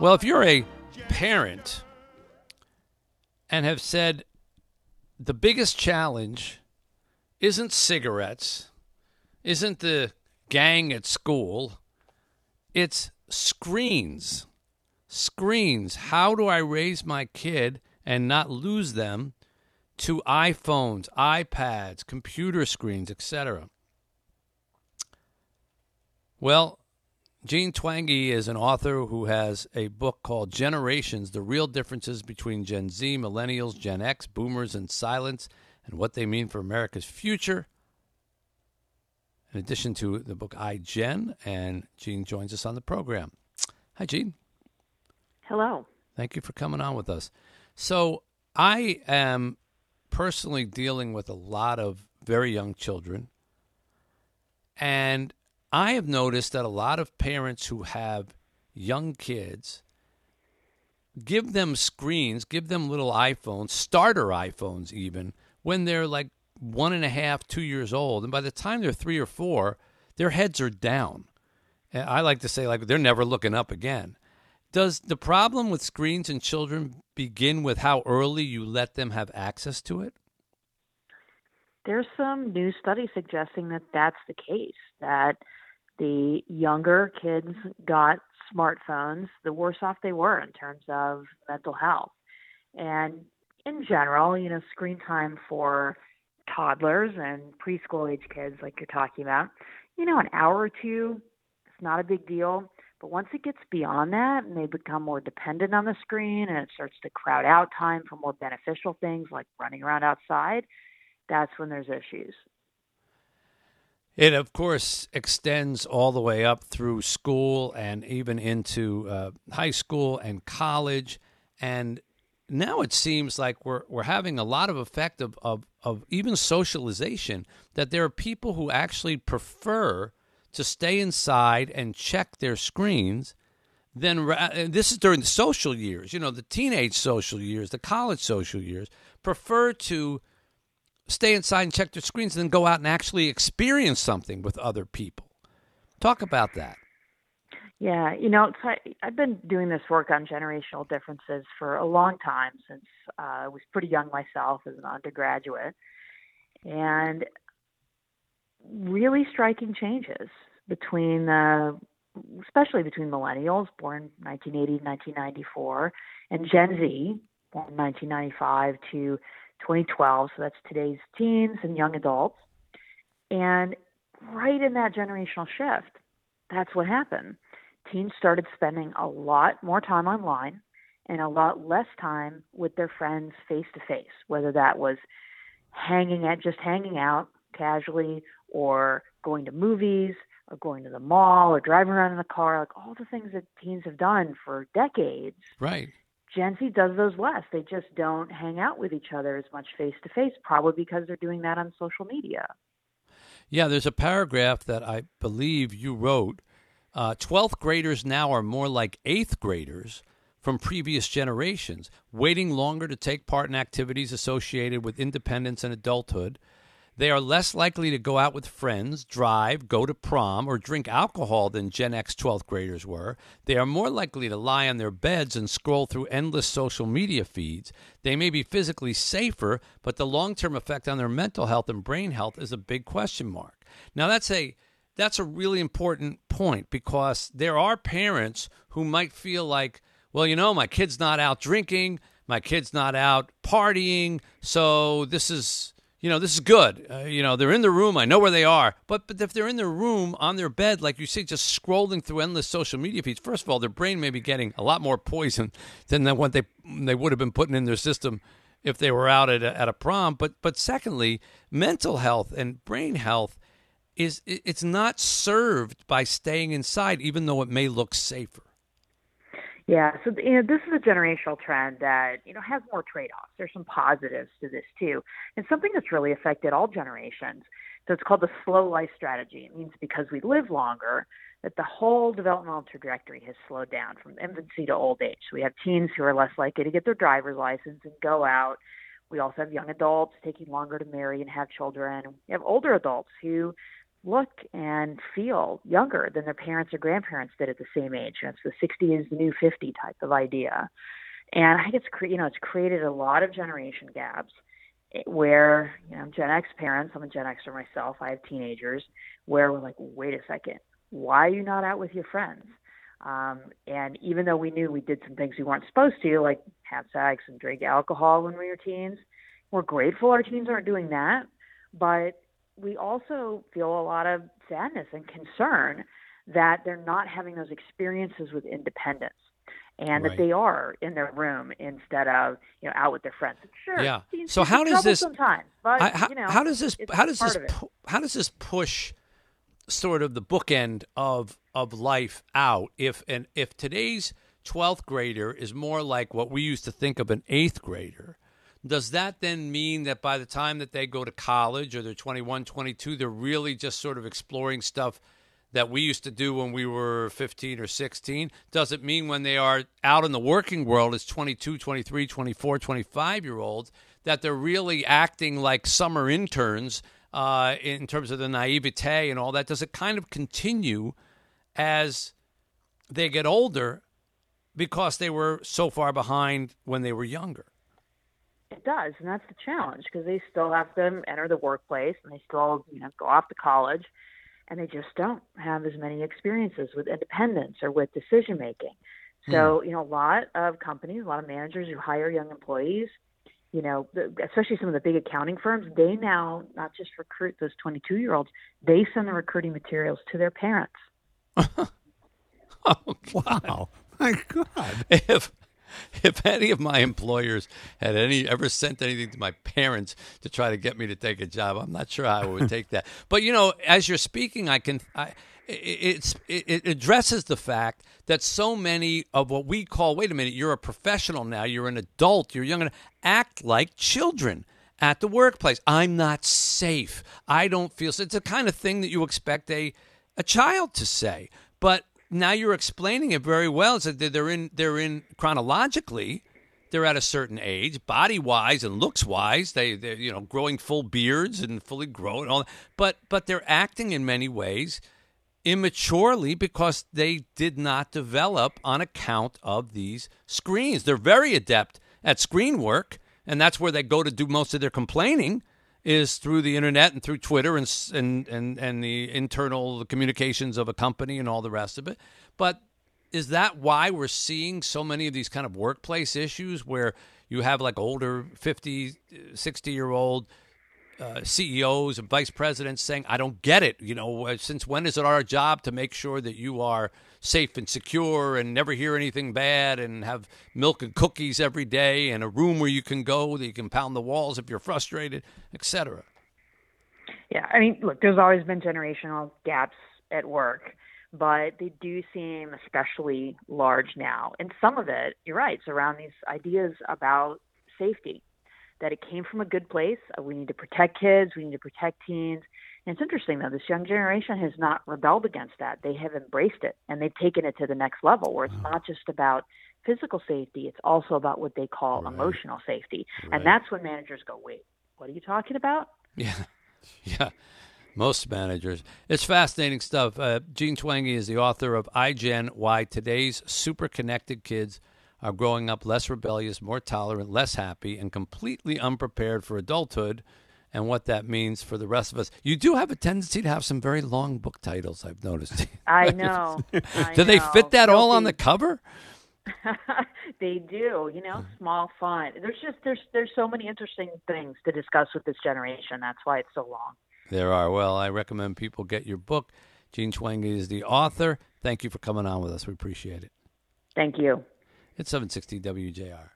Well, if you're a parent and have said the biggest challenge isn't cigarettes, isn't the gang at school, it's screens. Screens. How do I raise my kid and not lose them to iPhones, iPads, computer screens, etc.? Well, Jean Twenge is an author who has a book called Generations The Real Differences Between Gen Z, Millennials, Gen X, Boomers, and Silents, and What They Mean for America's Future. In addition to the book iGen, and Jean joins us on the program. Hi, Jean. Hello. Thank you for coming on with us. So, I am personally dealing with a lot of very young children, and I have noticed that a lot of parents who have young kids give them screens, give them little iPhones, starter iPhones, even when they're like one and a half, two years old. And by the time they're three or four, their heads are down. And I like to say, like, they're never looking up again. Does the problem with screens and children begin with how early you let them have access to it? There's some new studies suggesting that that's the case, that the younger kids got smartphones, the worse off they were in terms of mental health. And in general, you know, screen time for toddlers and preschool age kids, like you're talking about, you know, an hour or two, it's not a big deal. But once it gets beyond that and they become more dependent on the screen and it starts to crowd out time for more beneficial things like running around outside, that's when there's issues. It, of course, extends all the way up through school and even into uh, high school and college. And now it seems like we're, we're having a lot of effect of, of, of even socialization, that there are people who actually prefer to stay inside and check their screens then this is during the social years you know the teenage social years the college social years prefer to stay inside and check their screens and then go out and actually experience something with other people. Talk about that. Yeah, you know, I've been doing this work on generational differences for a long time since uh, I was pretty young myself as an undergraduate. And really striking changes between, uh, especially between millennials born 1980 1994 and Gen Z born 1995 to 2012. So that's today's teens and young adults. And right in that generational shift, that's what happened. Teens started spending a lot more time online and a lot less time with their friends face to face, whether that was hanging at just hanging out casually or going to movies or going to the mall or driving around in the car, like all the things that teens have done for decades. Right. Gen Z does those less. They just don't hang out with each other as much face to face, probably because they're doing that on social media. Yeah, there's a paragraph that I believe you wrote. Uh, 12th graders now are more like 8th graders from previous generations, waiting longer to take part in activities associated with independence and adulthood. They are less likely to go out with friends, drive, go to prom, or drink alcohol than Gen X 12th graders were. They are more likely to lie on their beds and scroll through endless social media feeds. They may be physically safer, but the long term effect on their mental health and brain health is a big question mark. Now, that's a that's a really important point because there are parents who might feel like, well, you know, my kid's not out drinking, my kid's not out partying, so this is you know, this is good. Uh, you know, they're in the room. I know where they are. But but if they're in their room on their bed, like you say, just scrolling through endless social media feeds, first of all, their brain may be getting a lot more poison than what they they would have been putting in their system if they were out at a, at a prom. But but secondly, mental health and brain health is it's not served by staying inside, even though it may look safer. Yeah, so you know, this is a generational trend that you know has more trade-offs. There's some positives to this too, and something that's really affected all generations. So it's called the slow life strategy. It means because we live longer, that the whole developmental trajectory has slowed down from infancy to old age. So we have teens who are less likely to get their driver's license and go out. We also have young adults taking longer to marry and have children. We have older adults who look and feel younger than their parents or grandparents did at the same age. And it's the 60 is the new 50 type of idea. And I think it's cre- you know it's created a lot of generation gaps eh, where you know Gen X parents, I'm a Gen Xer myself. I have teenagers where we're like, wait a second, why are you not out with your friends? Um, and even though we knew we did some things we weren't supposed to, like have sex and drink alcohol when we were teens, we're grateful our teens aren't doing that. But we also feel a lot of sadness and concern that they're not having those experiences with independence and right. that they are in their room instead of you know out with their friends. Sure. Yeah. So how does this sometimes? But how, you know, how does this how does this pu- how does this push sort of the bookend of of life out if and if today's 12th grader is more like what we used to think of an 8th grader does that then mean that by the time that they go to college or they're 21 22 they're really just sort of exploring stuff that we used to do when we were 15 or 16 does it mean when they are out in the working world as 22 23 24 25 year olds that they're really acting like summer interns uh, in terms of the naivete and all that? Does it kind of continue as they get older because they were so far behind when they were younger it does, and that's the challenge because they still have to enter the workplace and they still, you know, go off to college, and they just don't have as many experiences with independence or with decision making. So, mm. you know, a lot of companies, a lot of managers who hire young employees, you know, especially some of the big accounting firms, they now not just recruit those 22 year olds, they send the recruiting materials to their parents. oh, wow. My God. If if any of my employers had any ever sent anything to my parents to try to get me to take a job, I'm not sure how I would take that. But you know, as you're speaking, I can. I, it's it addresses the fact that so many of what we call wait a minute you're a professional now you're an adult you're young act like children at the workplace i'm not safe i don't feel so it's the kind of thing that you expect a a child to say but now you're explaining it very well. It's that they're in they're in chronologically, they're at a certain age, body wise and looks wise. They they you know growing full beards and fully grown and all. That. But but they're acting in many ways immaturely because they did not develop on account of these screens. They're very adept at screen work, and that's where they go to do most of their complaining is through the internet and through Twitter and and and, and the internal communications of a company and all the rest of it. But is that why we're seeing so many of these kind of workplace issues where you have like older 50 60 year old uh, CEOs and vice presidents saying, I don't get it. You know, uh, since when is it our job to make sure that you are safe and secure and never hear anything bad and have milk and cookies every day and a room where you can go that you can pound the walls if you're frustrated, etc. Yeah, I mean, look, there's always been generational gaps at work, but they do seem especially large now. And some of it, you're right, it's around these ideas about safety that it came from a good place. Uh, we need to protect kids. We need to protect teens. And it's interesting though, this young generation has not rebelled against that. They have embraced it and they've taken it to the next level where it's wow. not just about physical safety, it's also about what they call right. emotional safety. Right. And that's when managers go, wait, what are you talking about? Yeah. Yeah. Most managers. It's fascinating stuff. Uh, Jean Twenge is the author of iGen Why Today's Super Connected Kids are growing up less rebellious, more tolerant, less happy, and completely unprepared for adulthood and what that means for the rest of us. You do have a tendency to have some very long book titles, I've noticed. I know. I do know. they fit that all on the cover? they do, you know, hmm. small font. There's just there's there's so many interesting things to discuss with this generation. That's why it's so long. There are. Well, I recommend people get your book. Jean Twenge is the author. Thank you for coming on with us. We appreciate it. Thank you. It's 760 WJR.